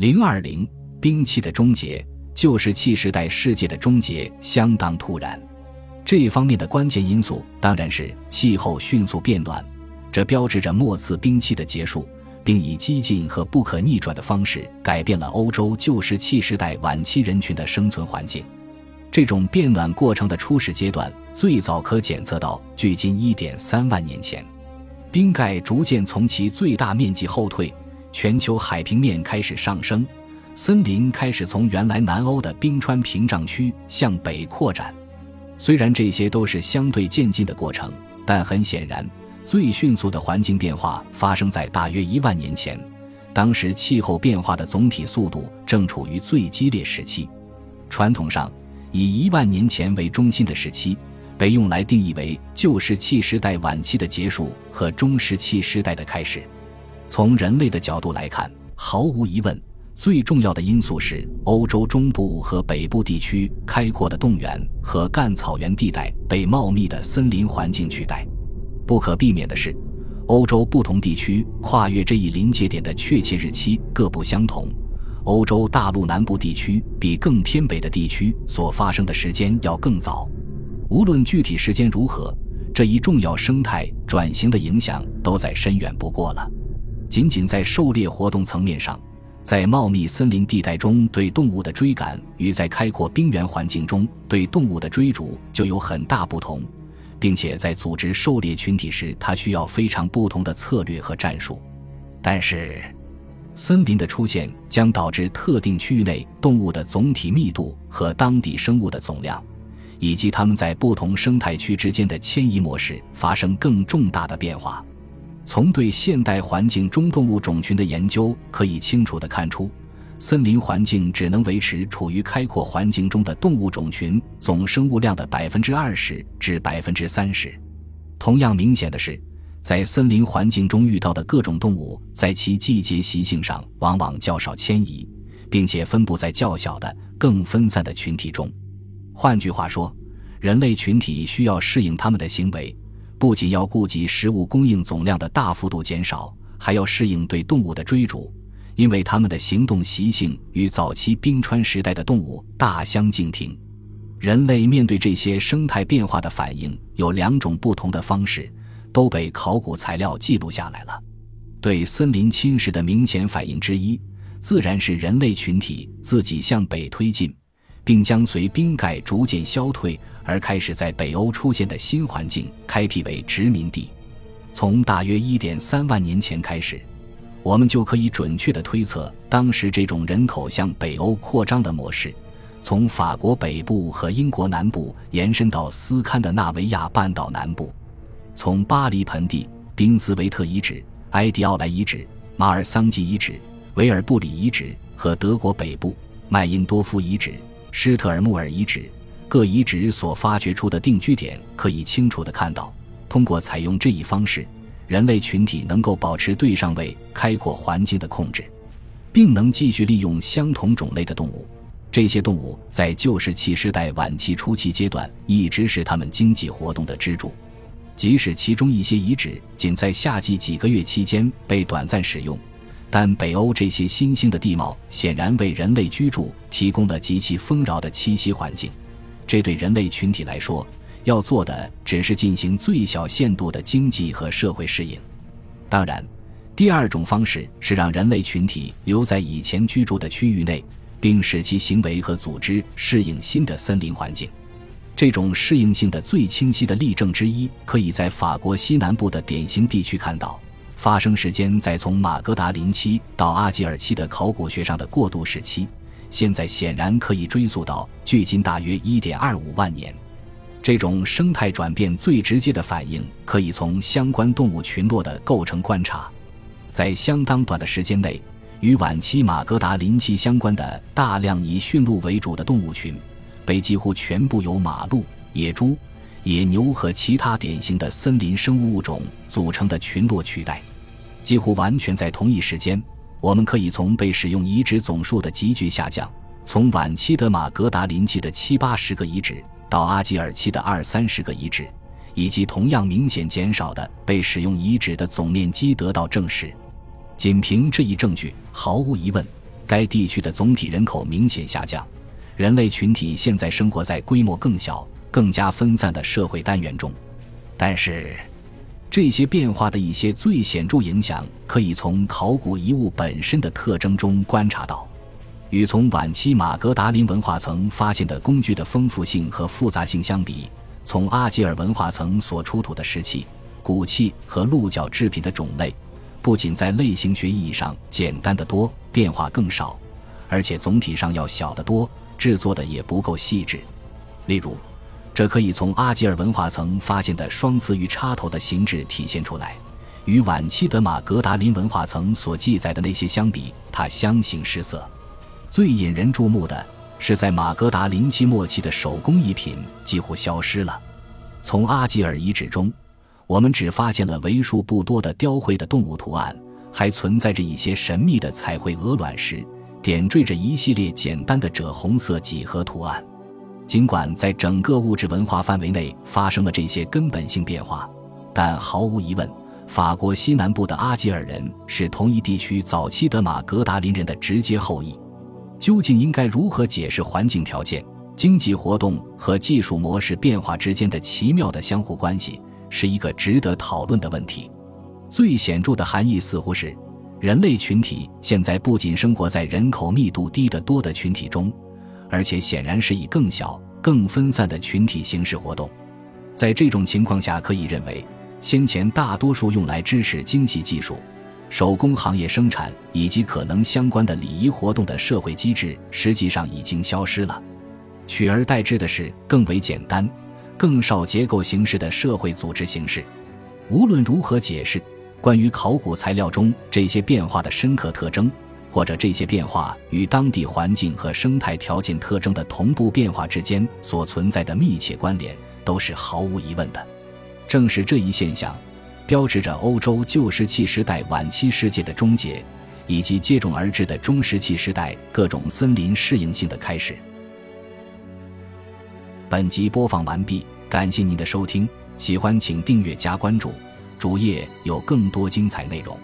零二零，兵器的终结，旧石器时代世界的终结相当突然。这一方面的关键因素当然是气候迅速变暖，这标志着末次兵器的结束，并以激进和不可逆转的方式改变了欧洲旧石器时代晚期人群的生存环境。这种变暖过程的初始阶段最早可检测到距今1.3万年前，冰盖逐渐从其最大面积后退，全球海平面开始上升，森林开始从原来南欧的冰川屏障区向北扩展。虽然这些都是相对渐进的过程，但很显然，最迅速的环境变化发生在大约一万年前，当时气候变化的总体速度正处于最激烈时期。传统上。以一万年前为中心的时期，被用来定义为旧石器时代晚期的结束和中石器时代的开始。从人类的角度来看，毫无疑问，最重要的因素是欧洲中部和北部地区开阔的冻原和干草原地带被茂密的森林环境取代。不可避免的是，欧洲不同地区跨越这一临界点的确切日期各不相同。欧洲大陆南部地区比更偏北的地区所发生的时间要更早。无论具体时间如何，这一重要生态转型的影响都再深远不过了。仅仅在狩猎活动层面上，在茂密森林地带中对动物的追赶与在开阔冰原环境中对动物的追逐就有很大不同，并且在组织狩猎群体时，它需要非常不同的策略和战术。但是。森林的出现将导致特定区域内动物的总体密度和当地生物的总量，以及它们在不同生态区之间的迁移模式发生更重大的变化。从对现代环境中动物种群的研究可以清楚地看出，森林环境只能维持处于开阔环境中的动物种群总生物量的百分之二十至百分之三十。同样明显的是。在森林环境中遇到的各种动物，在其季节习性上往往较少迁移，并且分布在较小的、更分散的群体中。换句话说，人类群体需要适应它们的行为，不仅要顾及食物供应总量的大幅度减少，还要适应对动物的追逐，因为它们的行动习性与早期冰川时代的动物大相径庭。人类面对这些生态变化的反应有两种不同的方式。都被考古材料记录下来了。对森林侵蚀的明显反应之一，自然是人类群体自己向北推进，并将随冰盖逐渐消退而开始在北欧出现的新环境开辟为殖民地。从大约1.3万年前开始，我们就可以准确地推测当时这种人口向北欧扩张的模式，从法国北部和英国南部延伸到斯堪的纳维亚半岛南部。从巴黎盆地、宾斯维特遗址、埃迪奥莱遗址、马尔桑基遗址、维尔布里遗址和德国北部麦因多夫遗址、施特尔穆尔遗址各遗址所发掘出的定居点，可以清楚地看到，通过采用这一方式，人类群体能够保持对上位开阔环境的控制，并能继续利用相同种类的动物。这些动物在旧石器时代晚期初期阶段一直是他们经济活动的支柱。即使其中一些遗址仅在夏季几个月期间被短暂使用，但北欧这些新兴的地貌显然为人类居住提供了极其丰饶的栖息环境。这对人类群体来说，要做的只是进行最小限度的经济和社会适应。当然，第二种方式是让人类群体留在以前居住的区域内，并使其行为和组织适应新的森林环境。这种适应性的最清晰的例证之一，可以在法国西南部的典型地区看到。发生时间在从马格达林期到阿吉尔期的考古学上的过渡时期，现在显然可以追溯到距今大约1.25万年。这种生态转变最直接的反应，可以从相关动物群落的构成观察。在相当短的时间内，与晚期马格达林期相关的大量以驯鹿为主的动物群。被几乎全部由马鹿、野猪、野牛和其他典型的森林生物物种组成的群落取代，几乎完全在同一时间。我们可以从被使用遗址总数的急剧下降，从晚期的马格达林期的七八十个遗址到阿基尔期的二三十个遗址，以及同样明显减少的被使用遗址的总面积得到证实。仅凭这一证据，毫无疑问。该地区的总体人口明显下降，人类群体现在生活在规模更小、更加分散的社会单元中。但是，这些变化的一些最显著影响，可以从考古遗物本身的特征中观察到。与从晚期马格达林文化层发现的工具的丰富性和复杂性相比，从阿吉尔文化层所出土的石器、骨器和鹿角制品的种类。不仅在类型学意义上简单的多，变化更少，而且总体上要小得多，制作的也不够细致。例如，这可以从阿吉尔文化层发现的双词鱼插头的形制体现出来。与晚期德玛格达林文化层所记载的那些相比，它相形失色。最引人注目的是，在马格达林期末期的手工艺品几乎消失了。从阿吉尔遗址中。我们只发现了为数不多的雕绘的动物图案，还存在着一些神秘的彩绘鹅卵石，点缀着一系列简单的赭红色几何图案。尽管在整个物质文化范围内发生了这些根本性变化，但毫无疑问，法国西南部的阿吉尔人是同一地区早期的马格达林人的直接后裔。究竟应该如何解释环境条件、经济活动和技术模式变化之间的奇妙的相互关系？是一个值得讨论的问题。最显著的含义似乎是，人类群体现在不仅生活在人口密度低得多的群体中，而且显然是以更小、更分散的群体形式活动。在这种情况下，可以认为，先前大多数用来支持精细技术、手工行业生产以及可能相关的礼仪活动的社会机制，实际上已经消失了，取而代之的是更为简单。更少结构形式的社会组织形式，无论如何解释关于考古材料中这些变化的深刻特征，或者这些变化与当地环境和生态条件特征的同步变化之间所存在的密切关联，都是毫无疑问的。正是这一现象，标志着欧洲旧石器时代晚期世界的终结，以及接踵而至的中石器时代各种森林适应性的开始。本集播放完毕，感谢您的收听，喜欢请订阅加关注，主页有更多精彩内容。